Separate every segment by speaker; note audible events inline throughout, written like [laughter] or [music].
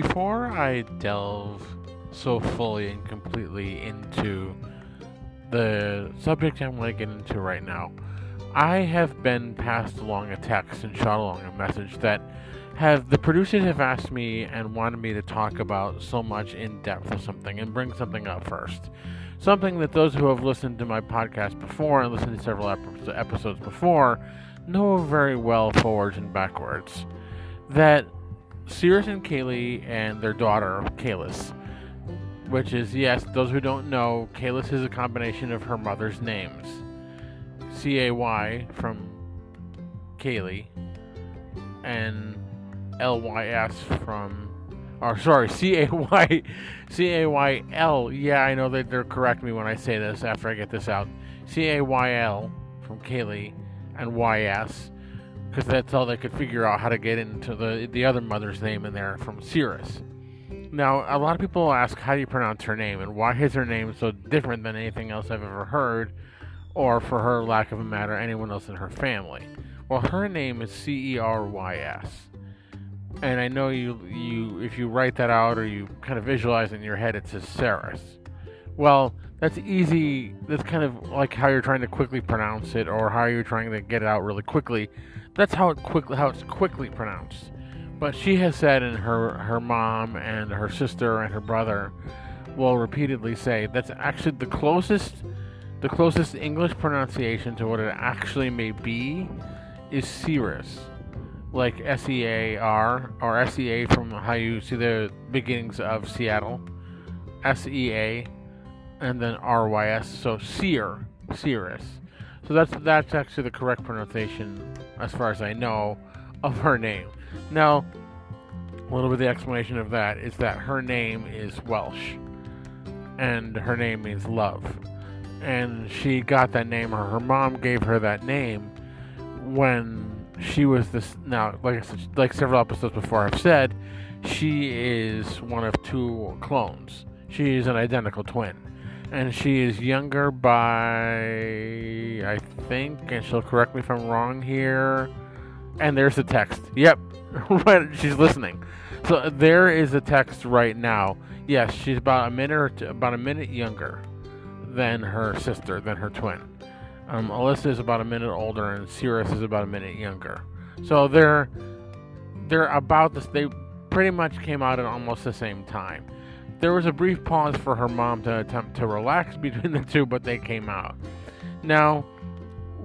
Speaker 1: before I delve so fully and completely into the subject I'm going to get into right now, I have been passed along a text and shot along a message that have the producers have asked me and wanted me to talk about so much in depth of something and bring something up first. Something that those who have listened to my podcast before and listened to several episodes before know very well forwards and backwards. That Cerys and Kaylee and their daughter, Kalis, which is, yes, those who don't know, Kalis is a combination of her mother's names C A Y from Kaylee and L Y S from, or sorry, C A Y C A Y L. Yeah, I know that they're correct me when I say this after I get this out. C A Y L from Kaylee and Y S because that's all they could figure out how to get into the the other mother's name in there from Cerys. Now, a lot of people ask how do you pronounce her name and why is her name so different than anything else I've ever heard, or for her lack of a matter, anyone else in her family. Well, her name is C E R Y S, and I know you you if you write that out or you kind of visualize it in your head, it says Ceres. Well, that's easy. That's kind of like how you're trying to quickly pronounce it, or how you're trying to get it out really quickly. That's how it quickly how it's quickly pronounced. But she has said, and her her mom and her sister and her brother will repeatedly say that's actually the closest the closest English pronunciation to what it actually may be is Cirrus, like S E A R or S E A from how you see the beginnings of Seattle, S E A, and then R Y S. So Sear, Cirrus. So that's that's actually the correct pronunciation, as far as I know, of her name. Now, a little bit of the explanation of that is that her name is Welsh, and her name means love, and she got that name, or her mom gave her that name when she was this. Now, like I said, like several episodes before, I've said, she is one of two clones. She is an identical twin and she is younger by I think, and she'll correct me if I'm wrong here. And there's the text. Yep, [laughs] she's listening. So there is a text right now. Yes, she's about a minute two, about a minute younger than her sister, than her twin. Um, Alyssa is about a minute older, and Cerys is about a minute younger. So they're they're about this. They pretty much came out at almost the same time. There was a brief pause for her mom to attempt to relax [laughs] between the two, but they came out. Now,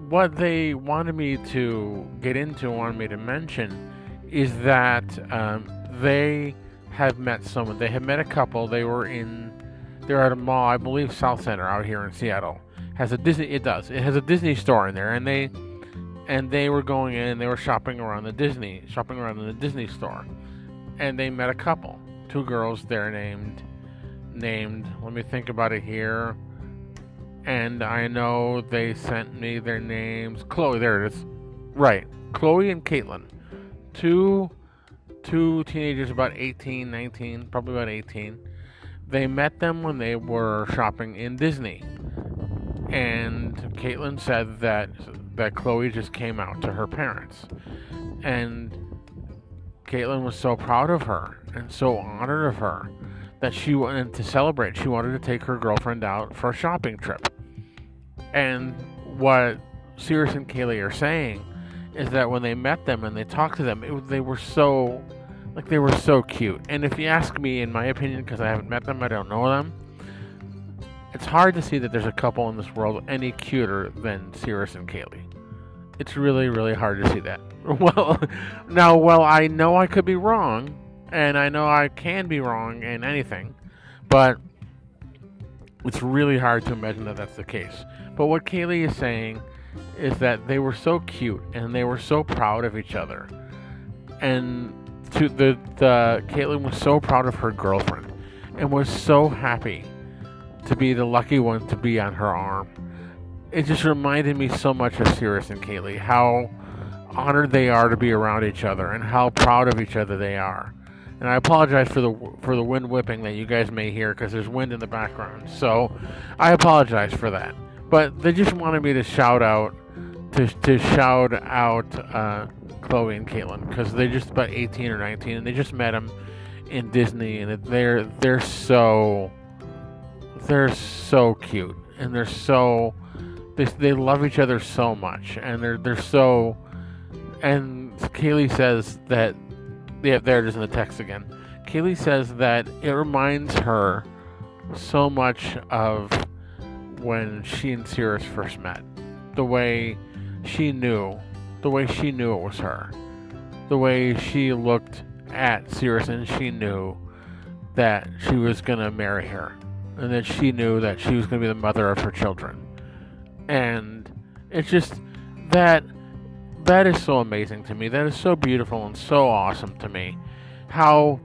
Speaker 1: what they wanted me to get into, wanted me to mention, is that um, they have met someone. They have met a couple. They were in, they're at a mall, I believe South Center out here in Seattle. Has a Disney. It does. It has a Disney store in there, and they, and they were going in. They were shopping around the Disney, shopping around in the Disney store, and they met a couple. Two girls there named, named. Let me think about it here and I know they sent me their names. Chloe, there it is. Right, Chloe and Caitlin, two two teenagers about 18, 19, probably about 18. They met them when they were shopping in Disney, and Caitlin said that that Chloe just came out to her parents, and Caitlin was so proud of her and so honored of her that she wanted to celebrate. She wanted to take her girlfriend out for a shopping trip. And what Cerys and Kaylee are saying is that when they met them and they talked to them, it, they were so like they were so cute. And if you ask me, in my opinion, because I haven't met them, I don't know them. It's hard to see that there's a couple in this world any cuter than Cerys and Kaylee. It's really, really hard to see that. [laughs] Well, now, well, I know I could be wrong, and I know I can be wrong in anything, but it's really hard to imagine that that's the case. But what Kaylee is saying is that they were so cute and they were so proud of each other. And to the, the Caitlin was so proud of her girlfriend and was so happy to be the lucky one to be on her arm. It just reminded me so much of Cerys and Kaylee, how honored they are to be around each other and how proud of each other they are. And I apologize for the for the wind whipping that you guys may hear because there's wind in the background. So I apologize for that. But they just wanted me to shout out to to shout out uh, Chloe and Caitlin because they're just about 18 or 19 and they just met them in Disney, and they're they're so they're so cute, and they're so they they love each other so much, and they're they're so. And Kaylee says that yeah, there it is in the text again. Kaylee says that it reminds her so much of when she and Cerys first met. The way she knew, the way she knew it was her, the way she looked at Cerys and she knew that she was to marry her, and that she knew that she was to be the mother of her children. And it's just that that is so amazing to me. That is so beautiful and so awesome to me. How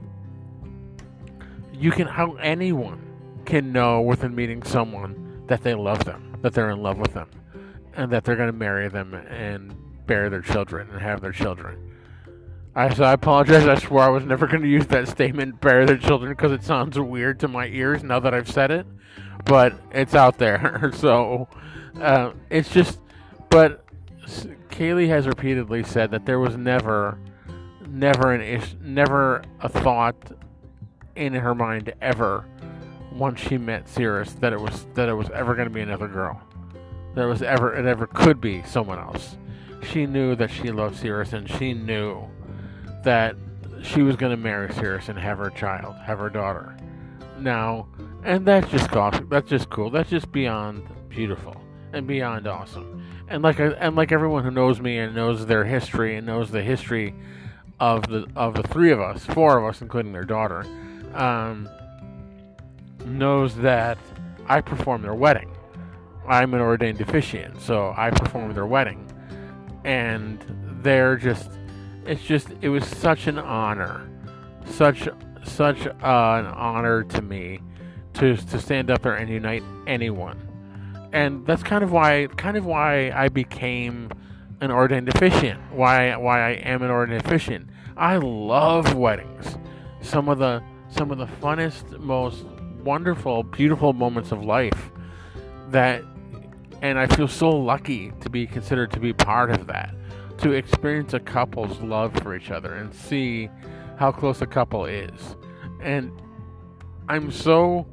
Speaker 1: you can how anyone can know within meeting someone that they love them, that they're in love with them, and that they're going to marry them and bear their children and have their children. I so I apologize. I swore I was never going to use that statement, "bear their children," because it sounds weird to my ears now that I've said it. But it's out there, [laughs] so uh, it's just. But Kaylee has repeatedly said that there was never, never an ish, never a thought in her mind ever once she met Cerys that it was that it was ever going to be another girl, that was ever it ever could be someone else. She knew that she loved Cerys, and she knew that she was going to marry Cerys and have her child, have her daughter. Now, and that's just awesome. That's just cool. That's just beyond beautiful and beyond awesome. And like and like everyone who knows me and knows their history and knows the history of the of the three of us, four of us, including their daughter, um, knows that I perform their wedding. I'm an ordained officiant, so I perform their wedding, and they're just it's just it was such an honor, such such uh, an honor to me to to stand up there and unite anyone, and that's kind of why kind of why I became an ordained officiant. Why why I am an ordained officiant. I love weddings. Some of the some of the funnest, most wonderful, beautiful moments of life that and I feel so lucky to be considered to be part of that to experience a couple's love for each other and see how close a couple is. And I'm so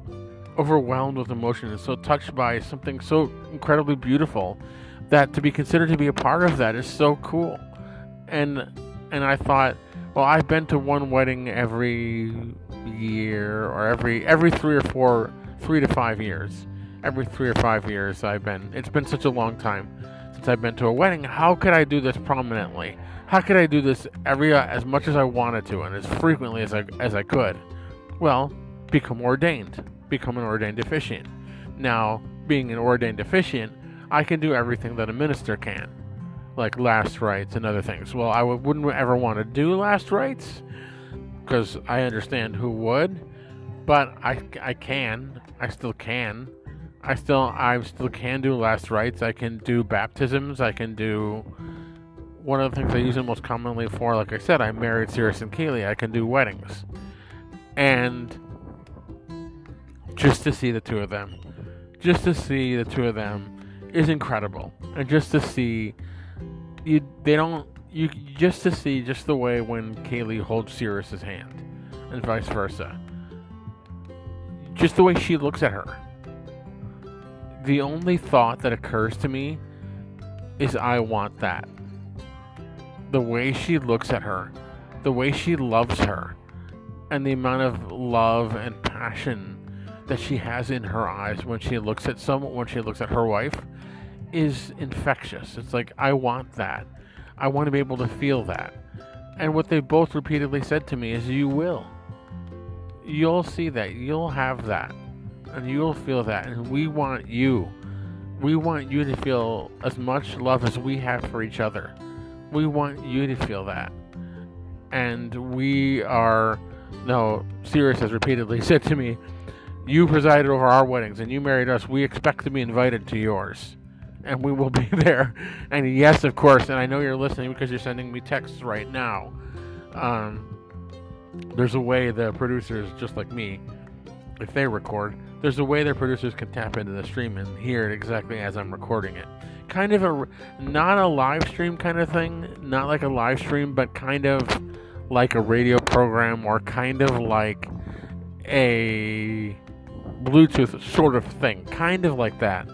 Speaker 1: overwhelmed with emotion and so touched by something so incredibly beautiful that to be considered to be a part of that is so cool. And and I thought, well, I've been to one wedding every year or every every 3 or 4 3 to 5 years. Every 3 or 5 years I've been. It's been such a long time since I've been to a wedding. How could I do this prominently? How could I do this every uh, as much as I wanted to and as frequently as I as I could? Well, become ordained, become an ordained officiant. Now, being an ordained officiant, I can do everything that a minister can, like last rites and other things. Well, I w- wouldn't ever want to do last rites because I understand who would, but I I can, I still can I still I still can do last rites. I can do baptisms. I can do one of the things I use it most commonly for. Like I said, I married Cerys and Kaylee. I can do weddings, and just to see the two of them, just to see the two of them is incredible, and just to see you they don't you just to see just the way when Kaylee holds Cerys's hand, and vice versa. Just the way she looks at her the only thought that occurs to me is I want that. The way she looks at her, the way she loves her, and the amount of love and passion that she has in her eyes when she looks at someone, when she looks at her wife, is infectious. It's like, I want that. I want to be able to feel that. And what they both repeatedly said to me is, You will. You'll see that. You'll have that and you'll feel that. And we want you. We want you to feel as much love as we have for each other. We want you to feel that. And we are, no, Cerys has repeatedly [laughs] said to me, You presided over our weddings and you married us. We expect to be invited to yours. And we will [laughs] be there. And yes, of course, and I know you're listening because you're sending me texts right now. Um, there's a way the producers, just like me, if they record, there's a way their producers can tap into the stream and hear it exactly as I'm recording it. Kind of a not a live stream kind of thing, not like a live stream, but kind of like a radio program or kind of like a Bluetooth sort of thing, kind of like that.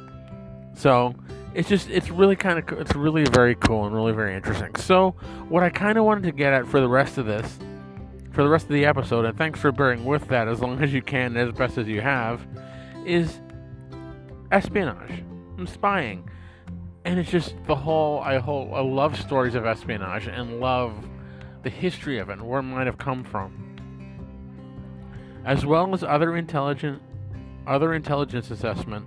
Speaker 1: So it's just it's really kind of it's really very cool and really very interesting. So what I kind of wanted to get at for the rest of this, for the rest of the episode, and thanks for bearing with that as long as you can, as best as you have, is espionage and spying, and it's just the whole I whole I love stories of espionage and love the history of it and where it might have come from, as well as other intelligent other intelligence assessment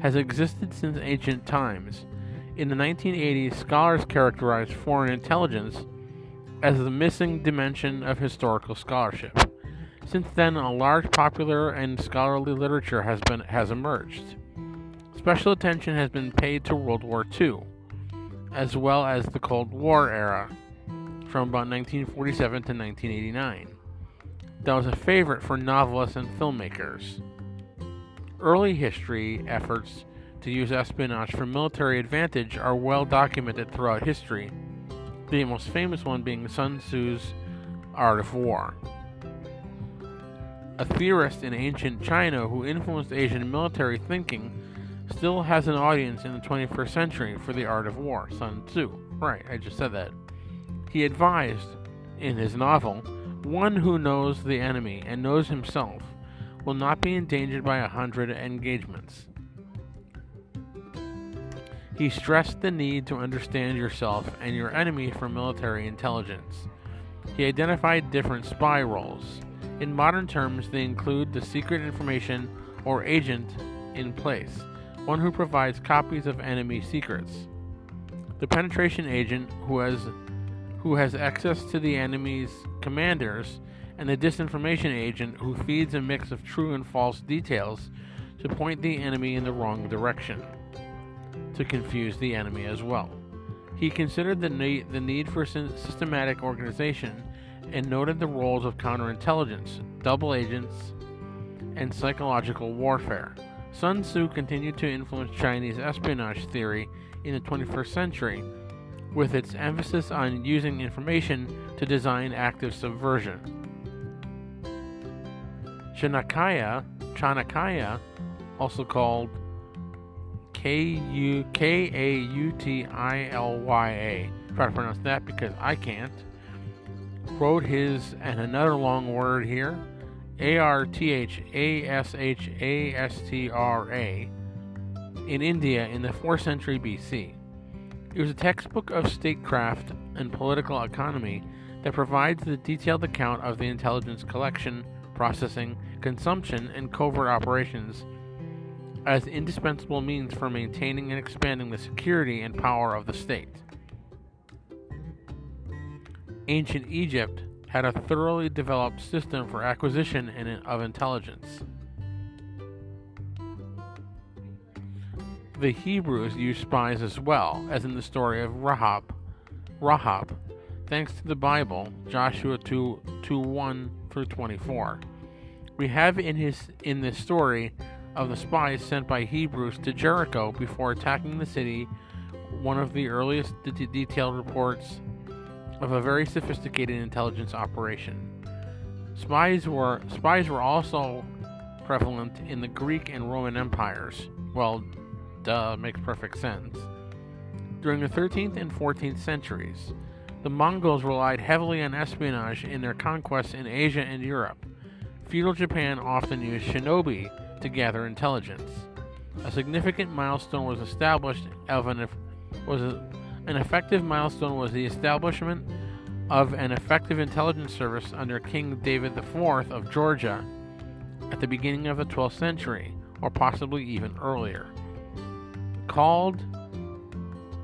Speaker 1: has existed since ancient times. In the 1980s, scholars characterized foreign intelligence as the missing dimension of historical scholarship. Since then, a large popular and scholarly literature has been has emerged. Special attention has been paid to World War II, as well as the Cold War era, from about 1947 to 1989. That was a favorite for novelists and filmmakers. Early history efforts to use espionage for military advantage are well documented throughout history, the most famous one being Sun Tzu's Art of War. A theorist in ancient China who influenced Asian military thinking still has an audience in the 21st century for the art of war, Sun Tzu. Right, I just said that. He advised, in his novel, one who knows the enemy and knows himself will not be endangered by a hundred engagements. He stressed the need to understand yourself and your enemy for military intelligence. He identified different spy roles. In modern terms, they include the secret information or agent in place, one who provides copies of enemy secrets. The penetration agent who has who has access to the enemy's commanders and the disinformation agent who feeds a mix of true and false details to point the enemy in the wrong direction, to confuse the enemy as well. He considered the need, the need for systematic organization and noted the roles of counterintelligence, double agents, and psychological warfare. Sun Tzu continued to influence Chinese espionage theory in the 21st century, with its emphasis on using information to design active subversion. Chanakya, Chanakya, also called K U K A U T I L Y A. Try to pronounce that because I can't. Wrote his and another long word here, A R T H A S H A S T R A, in India in the 4th century BC. It was a textbook of statecraft and political economy that provides the detailed account of the intelligence collection processing, consumption, and covert operations as indispensable means for maintaining and expanding the security and power of the state. Ancient Egypt had a thoroughly developed system for acquisition of intelligence. The Hebrews used spies as well, as in the story of Rahab. Rahab, thanks to the Bible, Joshua 2, 2 1 through 24. We have in his in this story of the spies sent by Hebrews to Jericho before attacking the city, one of the earliest de- detailed reports of a very sophisticated intelligence operation. Spies were spies were also prevalent in the Greek and Roman empires. Well, duh, makes perfect sense. During the 13th and 14th centuries, the Mongols relied heavily on espionage in their conquests in Asia and Europe feudal Japan often used shinobi to gather intelligence. A significant milestone was established of an was a, an effective milestone was the establishment of an effective intelligence service under King David IV of Georgia at the beginning of the 12th century, or possibly even earlier. Called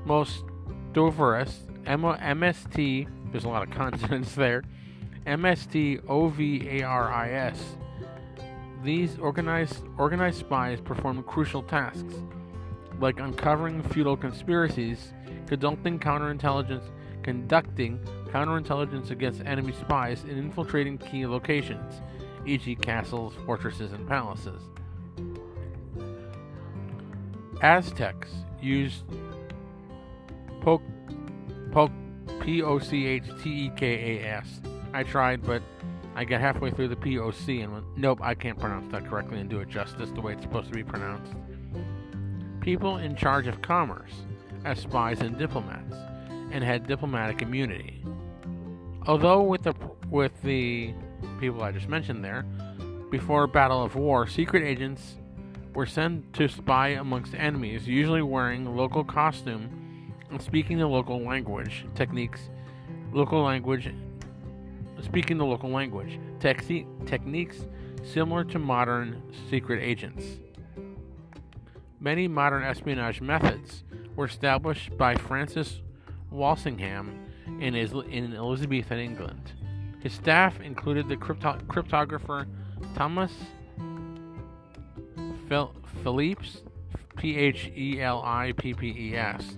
Speaker 1: most Doverus, MST, there's a lot of [laughs] consonants there, MSTOVARIS. These organized, organized spies perform crucial tasks, like uncovering feudal conspiracies, conducting counterintelligence, conducting counterintelligence against enemy spies, and infiltrating key locations, e.g., castles, fortresses, and palaces. Aztecs used poke, P O C H T E K A S I tried, but I got halfway through the POC and went, nope, I can't pronounce that correctly and do it justice the way it's supposed to be pronounced. People in charge of commerce as spies and diplomats, and had diplomatic immunity. Although with the with the people I just mentioned there, before battle of war, secret agents were sent to spy amongst enemies, usually wearing local costume speaking the local language techniques, local language, speaking the local language techni- techniques similar to modern secret agents. Many modern espionage methods were established by Francis Walsingham in, in Elizabethan England. His staff included the crypto- cryptographer Thomas Phelippes, P H E L I P P E S,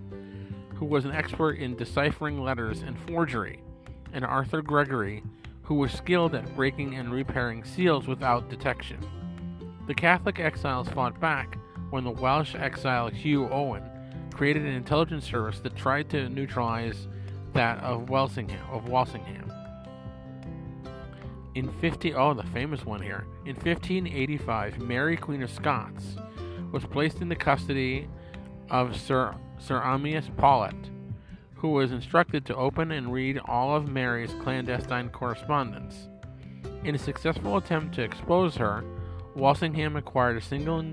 Speaker 1: who was an expert in deciphering letters and forgery, and Arthur Gregory, who was skilled at breaking and repairing seals without detection. The Catholic exiles fought back when the Welsh exile Hugh Owen created an intelligence service that tried to neutralize that of Walsingham. Of Walsingham. In 50, oh, the famous one here. In 1585, Mary, Queen of Scots, was placed in the custody of Sir Sir Amyas Paulet, who was instructed to open and read all of Mary's clandestine correspondence. In a successful attempt to expose her, Walsingham acquired a single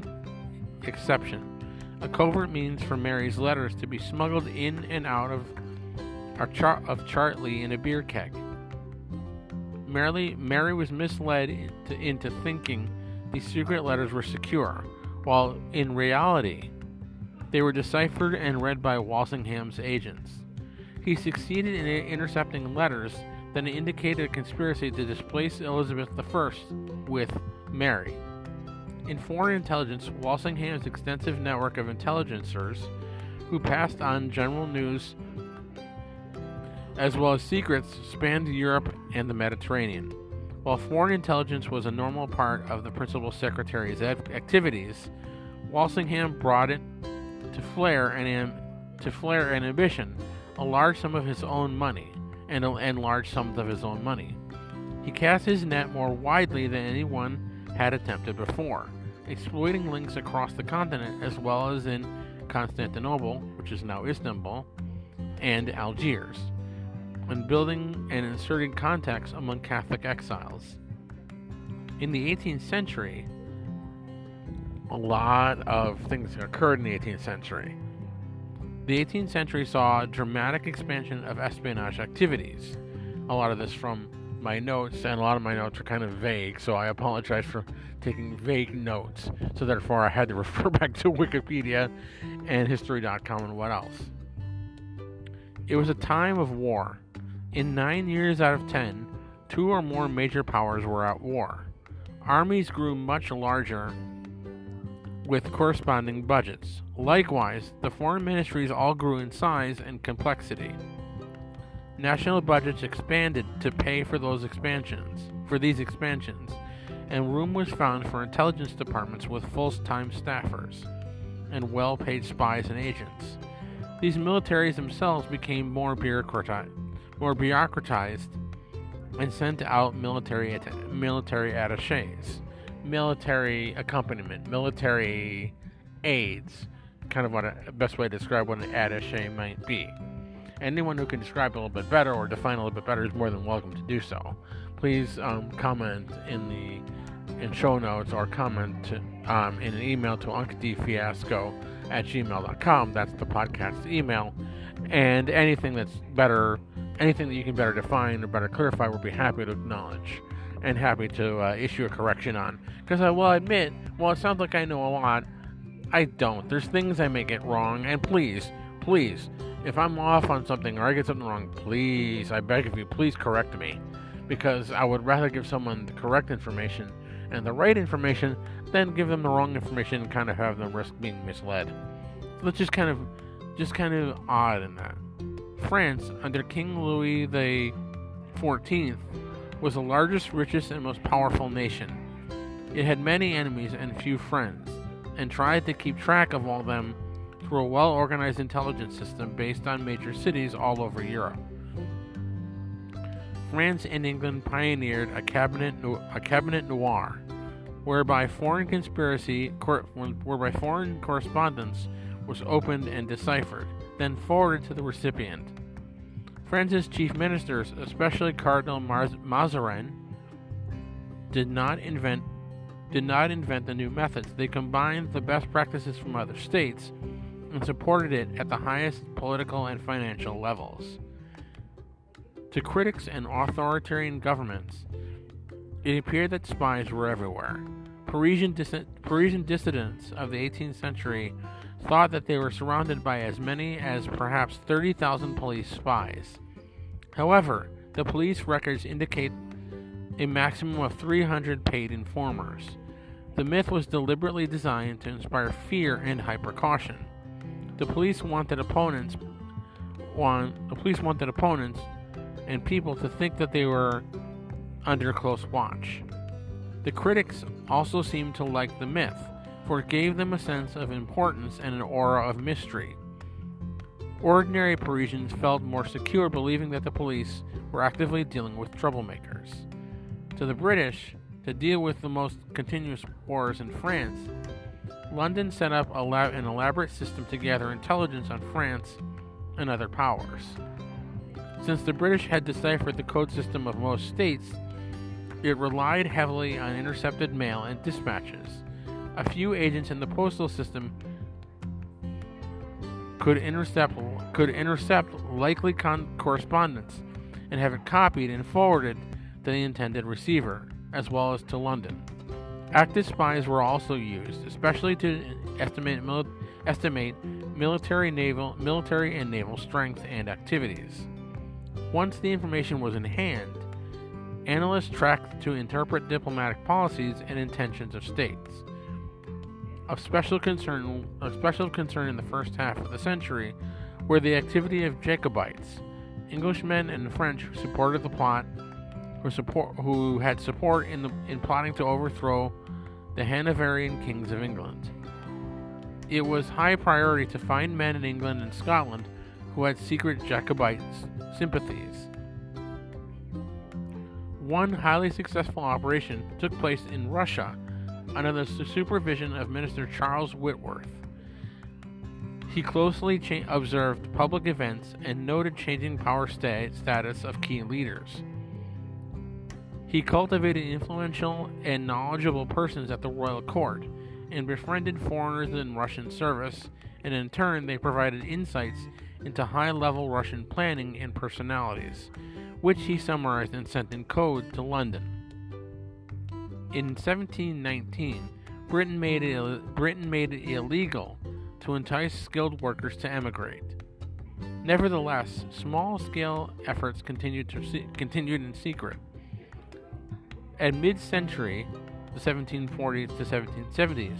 Speaker 1: exception a covert means for Mary's letters to be smuggled in and out of, of Chartley in a beer keg. Mary, Mary was misled into, into thinking these secret letters were secure, while in reality, they were deciphered and read by Walsingham's agents. He succeeded in intercepting letters that indicated a conspiracy to displace Elizabeth I with Mary. In foreign intelligence, Walsingham's extensive network of intelligencers who passed on general news as well as secrets spanned Europe and the Mediterranean. While foreign intelligence was a normal part of the principal secretary's activities, Walsingham brought it to flair and to flair an ambition, a large sum of his own money, and, and large sums of his own money. He cast his net more widely than anyone had attempted before exploiting links across the continent as well as in Constantinople, which is now Istanbul, and Algiers, and building and inserting contacts among Catholic exiles. In the 18th century, a lot of things that occurred in the 18th century. The 18th century saw a dramatic expansion of espionage activities. A lot of this from my notes, and a lot of my notes are kind of vague, so I apologize for taking vague notes. So therefore, I had to [laughs] refer back to Wikipedia and History.com and what else. It was a time of war. In nine years out of ten, two or more major powers were at war. Armies grew much larger with corresponding budgets. Likewise, the foreign ministries all grew in size and complexity. National budgets expanded to pay for those expansions, for these expansions, and room was found for intelligence departments with full-time staffers and well-paid spies and agents. These militaries themselves became more bureaucratized, more bureaucratized and sent out military military attaches, military accompaniment, military aids, kind of what a best way to describe what an attache might be. Anyone who can describe a little bit better or define a little bit better is more than welcome to do so. Please um, comment in the in show notes or comment um, in an email to uncdfiasco at gmail.com. That's the podcast email. And anything that's better, anything that you can better define or better clarify, we'll be happy to acknowledge and happy to uh, issue a correction on. Because I will admit, well, it sounds like I know a lot. I don't. There's things I may get wrong. And please, please, if I'm off on something or I get something wrong, please, I beg of you, please correct me. Because I would rather give someone the correct information and the right information than give them the wrong information and kind of have them risk being misled. It's just kind of, just kind of odd in that. France, under King Louis the XIV, was the largest, richest, and most powerful nation. It had many enemies and few friends, and tried to keep track of all them through a well organized intelligence system based on major cities all over Europe. France and England pioneered a cabinet, a cabinet noir, whereby foreign conspiracy, whereby foreign correspondence was opened and deciphered, then forwarded to the recipient. France's chief ministers, especially Cardinal Mazarin, did not invent did not invent the new methods. They combined the best practices from other states and supported it at the highest political and financial levels. To critics and authoritarian governments, it appeared that spies were everywhere. Parisian, dis- Parisian dissidents of the 18th century thought that they were surrounded by as many as perhaps 30,000 police spies. However, the police records indicate a maximum of 300 paid informers. The myth was deliberately designed to inspire fear and high precaution. The police wanted opponents want, the police wanted opponents and people to think that they were under close watch. The critics also seemed to like the myth, for it gave them a sense of importance and an aura of mystery. Ordinary Parisians felt more secure believing that the police were actively dealing with troublemakers. To the British, to deal with the most continuous wars in France, London set up an elaborate system to gather intelligence on France and other powers. Since the British had deciphered the code system of most states, it relied heavily on intercepted mail and dispatches. A few agents in the postal system could intercept could intercept likely con- correspondence and have it copied and forwarded to the intended receiver, as well as to London. Active spies were also used, especially to estimate, mil- estimate military, naval, military and naval strength and activities. Once the information was in hand, analysts tracked to interpret diplomatic policies and intentions of states. Of special concern, of special concern in the first half of the century were the activity of Jacobites, Englishmen and French who supported the plot, who support who had support in the in plotting to overthrow the Hanoverian kings of England. It was high priority to find men in England and Scotland who had secret Jacobite sympathies. One highly successful operation took place in Russia under the supervision of Minister Charles Whitworth. He closely cha- observed public events and noted changing power sta- status of key leaders. He cultivated influential and knowledgeable persons at the royal court and befriended foreigners in Russian service, and in turn, they provided insights into high level Russian planning and personalities, which he summarized and sent in code to London. In 1719, Britain made it, Britain made it illegal to entice skilled workers to emigrate. Nevertheless, small scale efforts continued, se- continued in secret. At mid century, the 1740s to 1770s,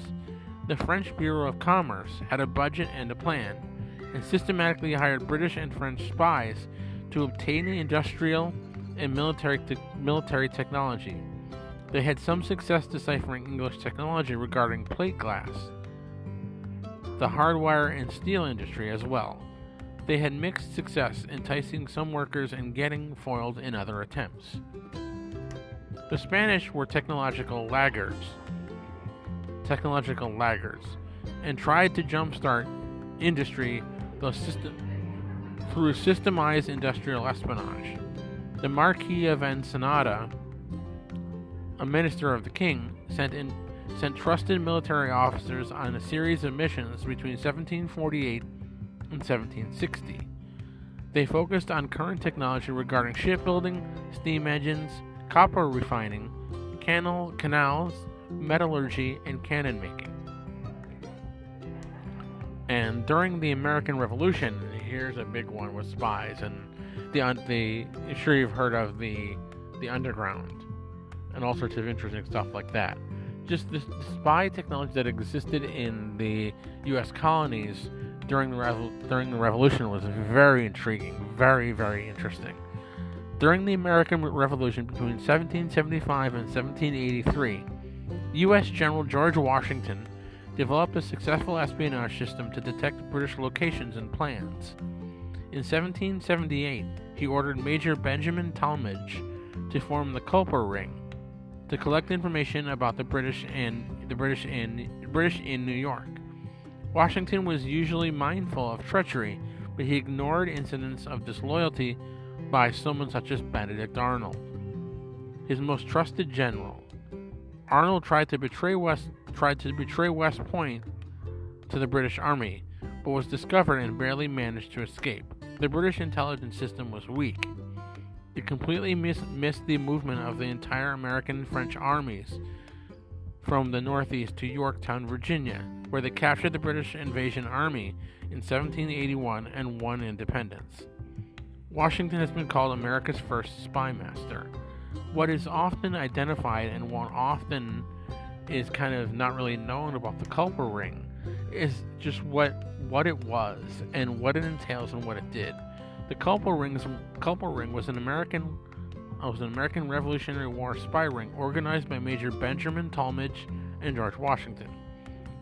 Speaker 1: the French Bureau of Commerce had a budget and a plan and systematically hired British and French spies to obtain industrial and military, te- military technology. They had some success deciphering English technology regarding plate glass, the hardwire and steel industry as well. They had mixed success enticing some workers and getting foiled in other attempts. The Spanish were technological laggards, technological laggards, and tried to jumpstart industry system, through systemized industrial espionage. The Marquis of Ensenada, a minister of the king, sent in sent trusted military officers on a series of missions between 1748 and 1760. They focused on current technology regarding shipbuilding, steam engines, copper refining, canal, canals, metallurgy, and cannon making. And during the American Revolution, here's a big one with spies and the the. I'm sure you've heard of the the underground and all sorts of interesting stuff like that. Just the spy technology that existed in the U.S. colonies during the Revo- during the Revolution was very intriguing, very very interesting. During the American Revolution between 1775 and 1783, U.S. General George Washington developed a successful espionage system to detect British locations and plans. In 1778, he ordered Major Benjamin Tallmadge to form the Culper Ring to collect information about the British and the British in British in New York. Washington was usually mindful of treachery, but he ignored incidents of disloyalty by someone such as Benedict Arnold, his most trusted general. Arnold tried to betray West tried to betray West Point to the British Army, but was discovered and barely managed to escape. The British intelligence system was weak. It completely miss, missed the movement of the entire American and French armies from the northeast to Yorktown, Virginia, where they captured the British invasion army in 1781 and won independence. Washington has been called America's first spy master. What is often identified and what often is kind of not really known about the Culper Ring is just what what it was and what it entails and what it did. The Culper Ring, was an American uh, was an American Revolutionary War spy ring organized by Major Benjamin Tallmadge and George Washington.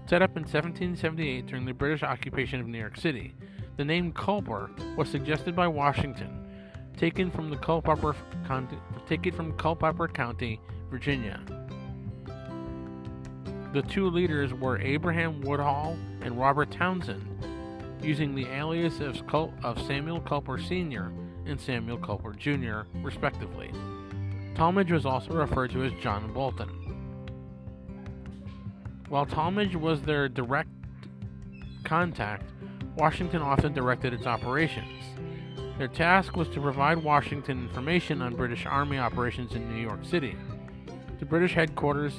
Speaker 1: Set up in 1778 during the British occupation of New York City, the name Culper was suggested by Washington, taken from the Culpeper County, taken from Culpeper County, Virginia. The two leaders were Abraham Woodhull and Robert Townsend, using the alias of, of Samuel Culper Sr. and Samuel Culper Jr., respectively. Tallmadge was also referred to as John Bolton. While Tallmadge was their direct contact, Washington often directed its operations. Their task was to provide Washington information on British Army operations in New York City, the British headquarters,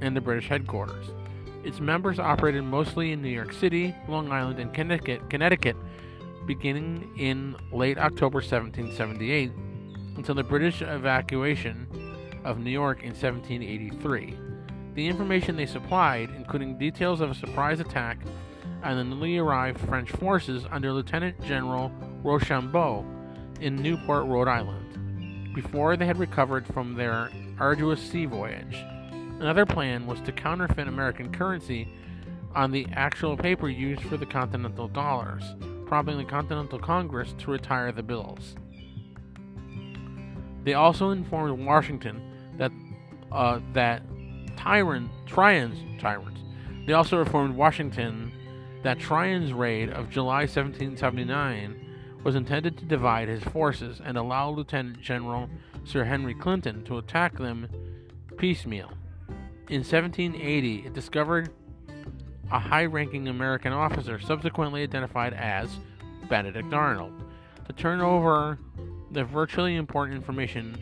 Speaker 1: and the British headquarters. Its members operated mostly in New York City, Long Island, and Connecticut, Connecticut beginning in late October 1778 until the British evacuation of New York in 1783. The information they supplied, including details of a surprise attack on the newly arrived French forces under Lieutenant General Rochambeau in Newport, Rhode Island, before they had recovered from their arduous sea voyage. Another plan was to counterfeit American currency on the actual paper used for the Continental dollars, prompting the Continental Congress to retire the bills. They also informed Washington that uh, that tyrant Tryon's tyrants. They also informed Washington that Tryon's raid of July 1779 was intended to divide his forces and allow Lieutenant General Sir Henry Clinton to attack them piecemeal. In 1780, it discovered a high ranking American officer, subsequently identified as Benedict Arnold, to turn over the virtually important information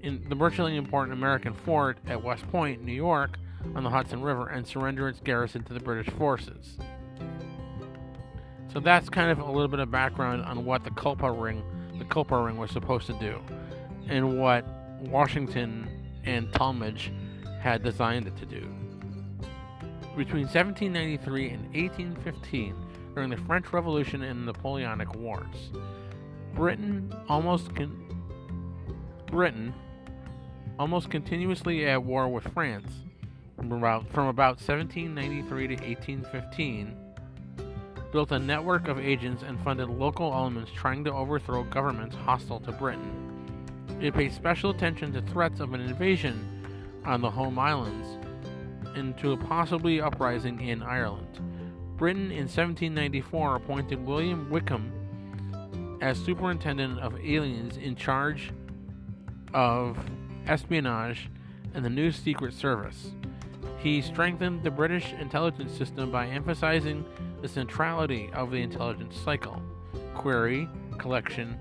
Speaker 1: in the virtually important American fort at West Point, New York, on the Hudson River, and surrender its garrison to the British forces. So that's kind of a little bit of background on what the Culper Ring, the Culper Ring was supposed to do, and what Washington and Tallmadge had designed it to do. Between 1793 and 1815, during the French Revolution and Napoleonic Wars, Britain almost con- Britain almost continuously at war with France from about from about 1793 to 1815 built a network of agents and funded local elements trying to overthrow governments hostile to Britain. It paid special attention to threats of an invasion on the home islands and to a possibly uprising in Ireland. Britain in 1794 appointed William Wickham as superintendent of aliens in charge of espionage and the new Secret Service. He strengthened the British intelligence system by emphasizing the centrality of the intelligence cycle query, collection,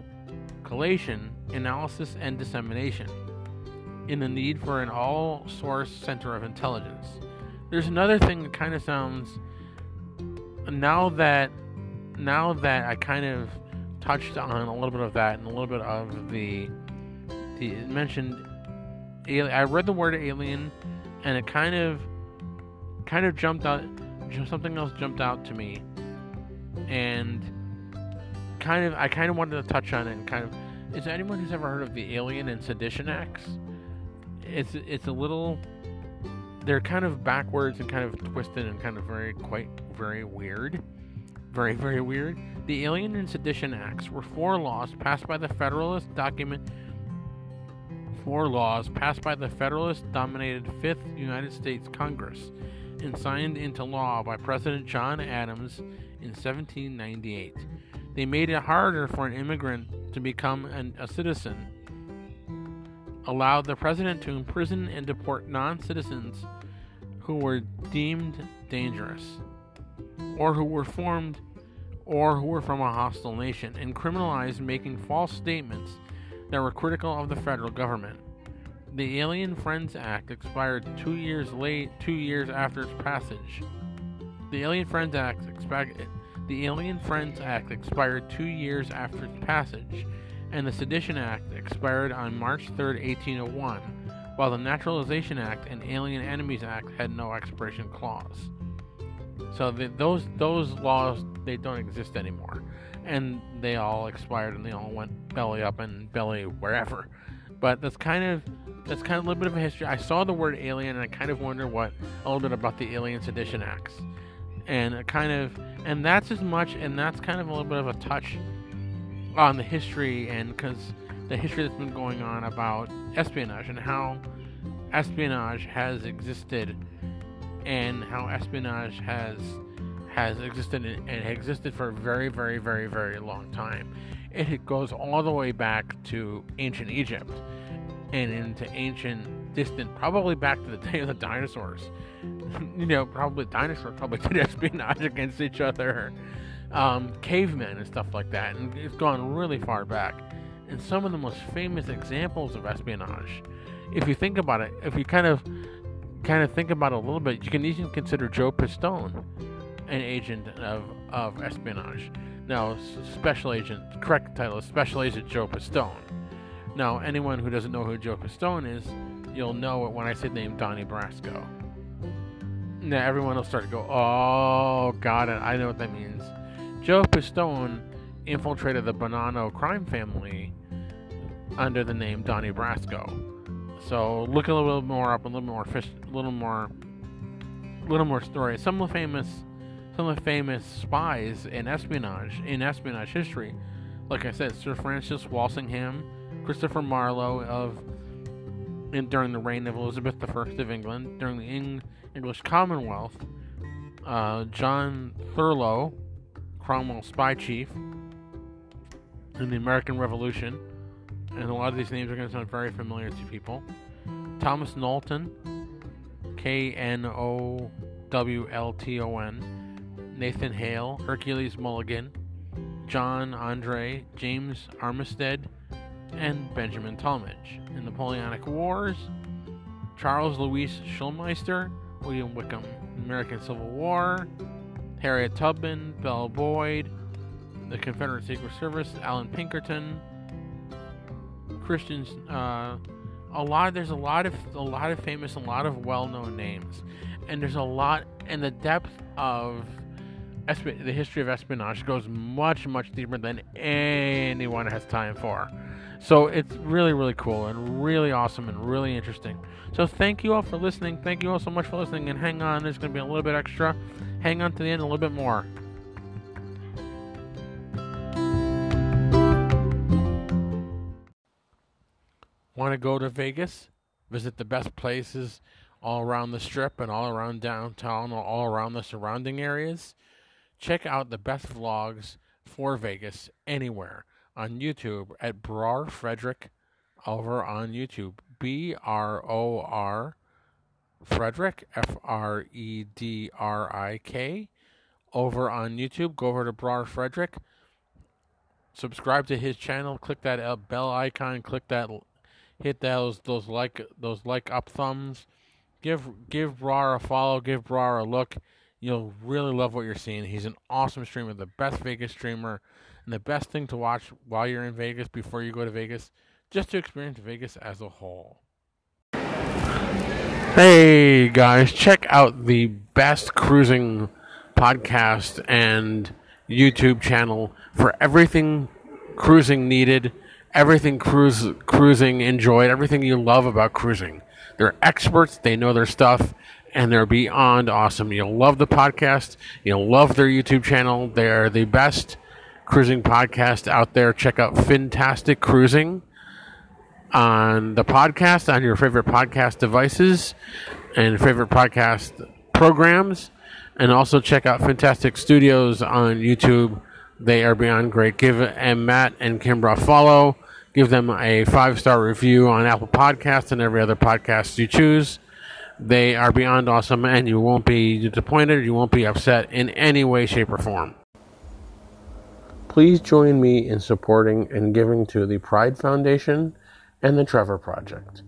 Speaker 1: collation, analysis, and dissemination in the need for an all source center of intelligence. There's another thing that kind of sounds now that now that I kind of touched on a little bit of that and a little bit of the the mentioned I read the word alien and it kind of kind of jumped out something else jumped out to me, and kind of I kind of wanted to touch on it. And kind of, is anyone who's ever heard of the Alien and Sedition Acts? It's it's a little. They're kind of backwards and kind of twisted and kind of very quite very weird, very very weird. The Alien and Sedition Acts were four laws passed by the Federalist document four laws passed by the Federalist dominated 5th United States Congress and signed into law by President John Adams in 1798. They made it harder for an immigrant to become an, a citizen, allowed the president to imprison and deport non citizens who were deemed dangerous, or who were formed or who were from a hostile nation, and criminalized making false statements that were critical of the federal government. The Alien Friends Act expired two years late, two years after its passage. The Alien Friends Act expired. The Alien Friends Act expired two years after its passage, and the Sedition Act expired on March 3, 1801, while the Naturalization Act and Alien Enemies Act had no expiration clause. So the, those those laws they don't exist anymore, and they all expired and they all went belly up and belly wherever. But that's kind of that's kind of a little bit of a history. I saw the word alien and I kind of wonder what a little bit about the Alien Sedition Acts, and kind of and that's as much and that's kind of a little bit of a touch on the history and because the history that's been going on about espionage and how espionage has existed and how espionage has has existed and existed for a very very very very long time it goes all the way back to ancient egypt and into ancient, distant, probably back to the [laughs] day of the dinosaurs. [laughs] you know, probably dinosaurs probably did [laughs] espionage against each other, um, cavemen and stuff like that, and it's gone really far back. And some of the most famous examples of espionage, if you think about it, if you kind of kind of think about it a little bit, you can even consider Joe Pistone an agent of, of espionage. Now, special agent, correct title is Special Agent Joe Pistone. Now, anyone who doesn't know who Joe Pistone is, you'll know it when I say the name Donnie Brasco. Now, everyone will start to go, oh, got it, I know what that means. Joe Pistone infiltrated the Bonanno crime family under the name Donnie Brasco. So look a little more up, a little more fish, a little more, a little more story. Some of the famous, some of the famous spies in espionage in espionage history, like I said, Sir Francis Walsingham, Christopher Marlowe of in, during the reign of Elizabeth I of England, during the Eng- English Commonwealth, uh, John Thurloe, Cromwell's spy chief, in the American Revolution, and a lot of these names are going to sound very familiar to people. Thomas Knowlton, K N O W L T O N, Nathan Hale, Hercules Mulligan, John Andre, James Armistead, and Benjamin Tallmadge. In the Napoleonic Wars, Charles Louis Schulmeister, William Wickham, American Civil War, Harriet Tubman, Belle Boyd, the Confederate Secret Service, Allan Pinkerton, Christians. Uh, a lot. There's a lot of a lot of famous, a lot of well-known names, and there's a lot. And the depth of the history of espionage goes much, much deeper than anyone has time for. So it's really, really cool and really awesome and really interesting. So thank you all for listening. Thank you all so much for listening. And hang on, there's going to be a little bit extra. Hang on to the end a little bit more. Want to go to Vegas? Visit the best places all around the strip and all around downtown, or all around the surrounding areas? Check out the best vlogs for Vegas anywhere on YouTube at Bror Fredrik over on YouTube. B R O R Fredrik, F R E D R I K, over on YouTube. Go over to Bror Fredrik, Subscribe to his channel. Click that bell icon. Click that. Hit those those like those like up thumbs. Give give Bror a follow. Give Bror a look. You'll really love what you're seeing. He's an awesome streamer, the best Vegas streamer and the best thing to watch while you're in Vegas before you go to Vegas, just to experience Vegas as a whole. Hey guys, check out the best cruising podcast and YouTube channel for everything cruising needed, everything cruise cruising enjoyed, everything you love about cruising. They're experts, they know their stuff, and they're beyond awesome. You'll love the podcast, you'll love their YouTube channel. They're the best cruising podcast out there, check out Fantastic Cruising on the podcast on your favorite podcast devices and favorite podcast programs. And also check out Fantastic Studios on YouTube. They are beyond great. Give and Matt and Kimbra a follow. Give them a five star review on Apple Podcasts and every other podcast you choose. They are beyond awesome, and you won't be disappointed. You won't be upset in any way, shape, or form. Please join me in supporting and giving to the Pride Foundation and the Trevor Project.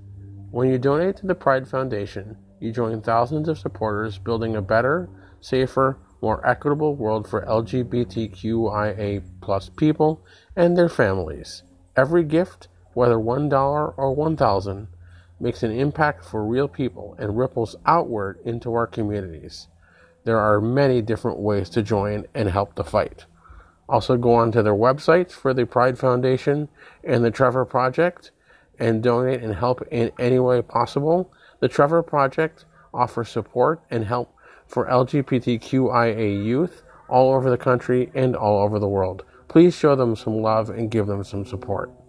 Speaker 1: When you donate to the Pride Foundation, you join thousands of supporters building a better, safer, more equitable world for LGBTQIA plus people and their families. Every gift, whether $1 or 1000 makes an impact for real people and ripples outward into our communities. There are many different ways to join and help the fight. Also, go on to their websites for the Pride Foundation and the Trevor Project and donate and help in any way possible. The Trevor Project offers support and help for LGBTQIA youth all over the country and all over the world. Please show them some love and give them some support.